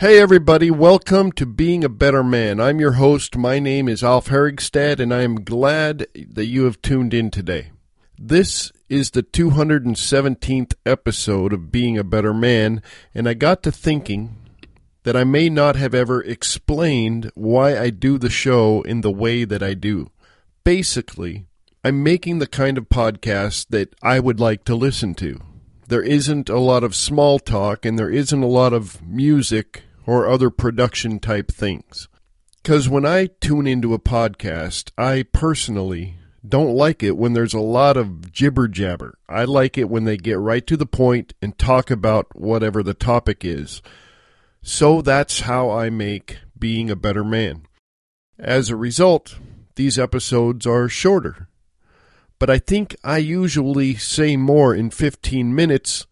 Hey everybody, welcome to Being a Better Man. I'm your host. My name is Alf Herigstad and I am glad that you have tuned in today. This is the 217th episode of Being a Better Man and I got to thinking that I may not have ever explained why I do the show in the way that I do. Basically, I'm making the kind of podcast that I would like to listen to. There isn't a lot of small talk and there isn't a lot of music or other production type things. Because when I tune into a podcast, I personally don't like it when there's a lot of jibber jabber. I like it when they get right to the point and talk about whatever the topic is. So that's how I make being a better man. As a result, these episodes are shorter. But I think I usually say more in 15 minutes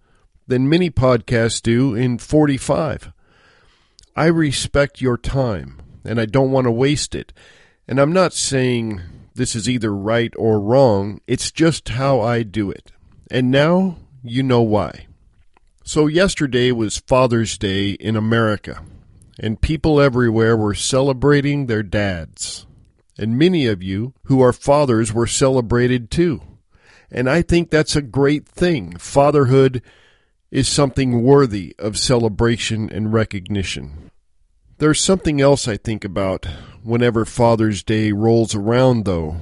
than many podcasts do in 45. I respect your time and I don't want to waste it. And I'm not saying this is either right or wrong, it's just how I do it. And now you know why. So, yesterday was Father's Day in America, and people everywhere were celebrating their dads. And many of you who are fathers were celebrated too. And I think that's a great thing. Fatherhood is something worthy of celebration and recognition. There's something else I think about whenever Father's Day rolls around, though.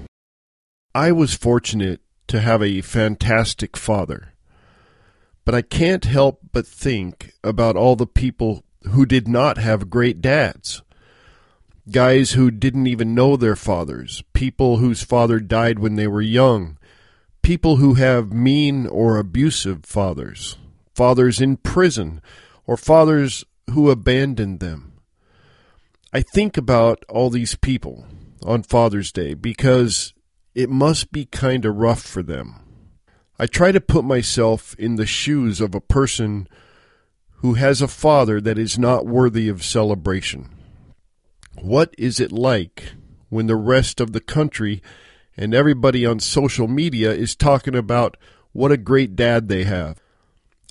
I was fortunate to have a fantastic father, but I can't help but think about all the people who did not have great dads. Guys who didn't even know their fathers, people whose father died when they were young, people who have mean or abusive fathers, fathers in prison, or fathers who abandoned them. I think about all these people on Father's Day because it must be kind of rough for them. I try to put myself in the shoes of a person who has a father that is not worthy of celebration. What is it like when the rest of the country and everybody on social media is talking about what a great dad they have?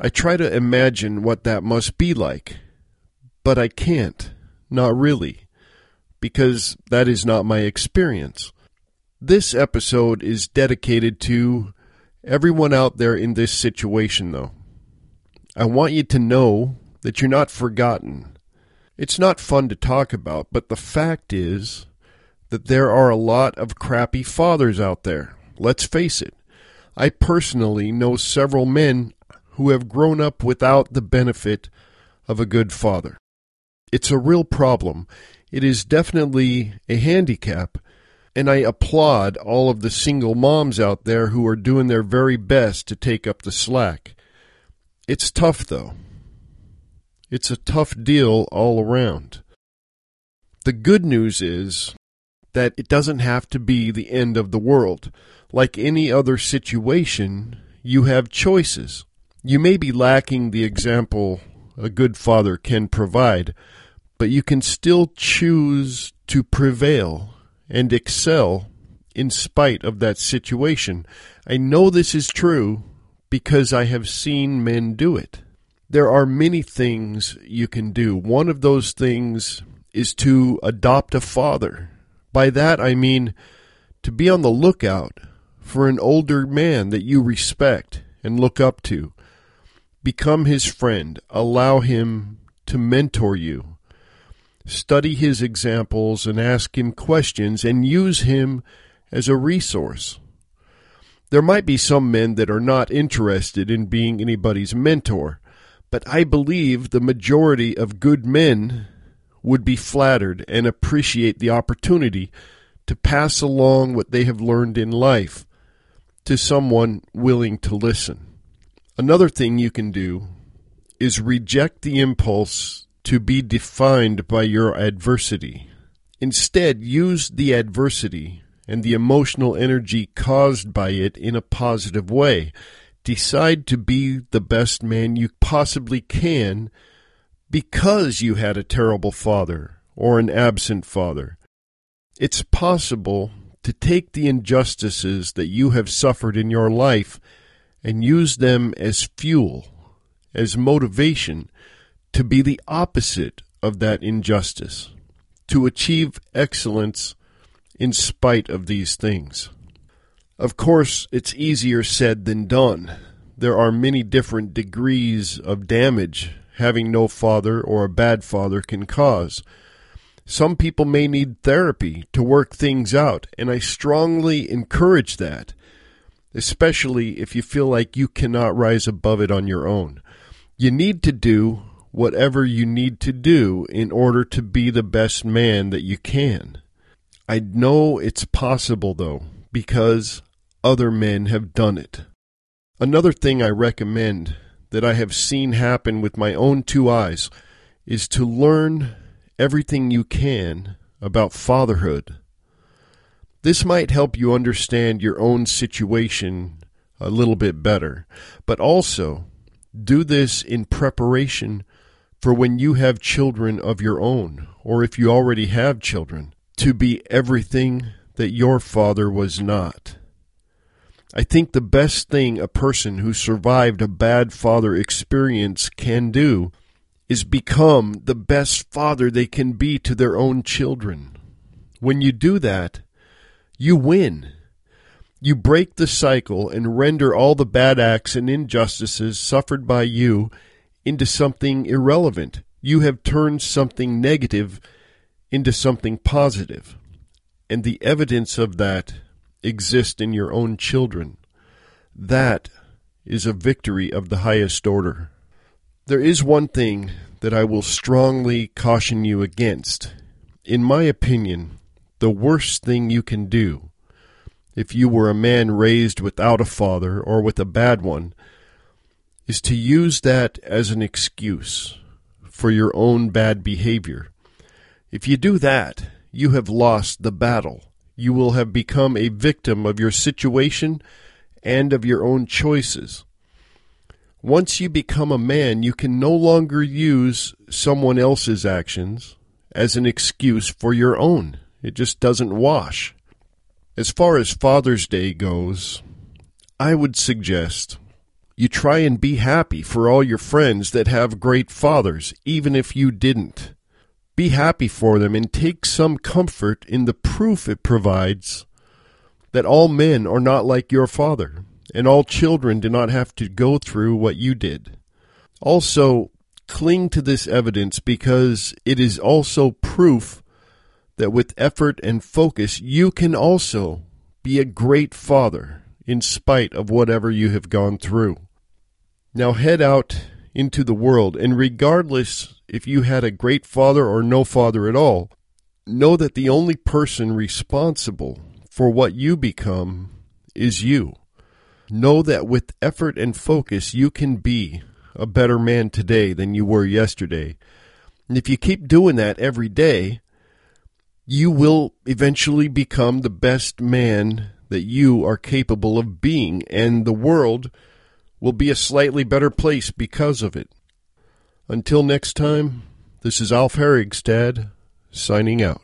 I try to imagine what that must be like, but I can't. Not really, because that is not my experience. This episode is dedicated to everyone out there in this situation, though. I want you to know that you're not forgotten. It's not fun to talk about, but the fact is that there are a lot of crappy fathers out there. Let's face it. I personally know several men who have grown up without the benefit of a good father. It's a real problem. It is definitely a handicap, and I applaud all of the single moms out there who are doing their very best to take up the slack. It's tough, though. It's a tough deal all around. The good news is that it doesn't have to be the end of the world. Like any other situation, you have choices. You may be lacking the example a good father can provide, but you can still choose to prevail and excel in spite of that situation. I know this is true because I have seen men do it. There are many things you can do. One of those things is to adopt a father. By that I mean to be on the lookout for an older man that you respect and look up to. Become his friend. Allow him to mentor you study his examples and ask him questions and use him as a resource. There might be some men that are not interested in being anybody's mentor, but I believe the majority of good men would be flattered and appreciate the opportunity to pass along what they have learned in life to someone willing to listen. Another thing you can do is reject the impulse to be defined by your adversity. Instead, use the adversity and the emotional energy caused by it in a positive way. Decide to be the best man you possibly can because you had a terrible father or an absent father. It's possible to take the injustices that you have suffered in your life and use them as fuel, as motivation to be the opposite of that injustice, to achieve excellence in spite of these things. Of course, it's easier said than done. There are many different degrees of damage having no father or a bad father can cause. Some people may need therapy to work things out, and I strongly encourage that, especially if you feel like you cannot rise above it on your own. You need to do whatever you need to do in order to be the best man that you can. I know it's possible, though, because other men have done it. Another thing I recommend that I have seen happen with my own two eyes is to learn everything you can about fatherhood. This might help you understand your own situation a little bit better, but also do this in preparation for when you have children of your own, or if you already have children, to be everything that your father was not. I think the best thing a person who survived a bad father experience can do is become the best father they can be to their own children. When you do that, you win. You break the cycle and render all the bad acts and injustices suffered by you into something irrelevant. You have turned something negative into something positive. And the evidence of that exists in your own children. That is a victory of the highest order. There is one thing that I will strongly caution you against. In my opinion, the worst thing you can do, if you were a man raised without a father or with a bad one, is to use that as an excuse for your own bad behavior. If you do that, you have lost the battle. You will have become a victim of your situation and of your own choices. Once you become a man, you can no longer use someone else's actions as an excuse for your own. It just doesn't wash. As far as Father's Day goes, I would suggest you try and be happy for all your friends that have great fathers, even if you didn't. Be happy for them and take some comfort in the proof it provides that all men are not like your father, and all children do not have to go through what you did. Also, cling to this evidence because it is also proof that with effort and focus you can also be a great father in spite of whatever you have gone through. Now head out into the world, and regardless if you had a great father or no father at all, know that the only person responsible for what you become is you. Know that with effort and focus, you can be a better man today than you were yesterday. And if you keep doing that every day, you will eventually become the best man that you are capable of being, and the world will be a slightly better place because of it. Until next time, this is Alf Herigstad signing out.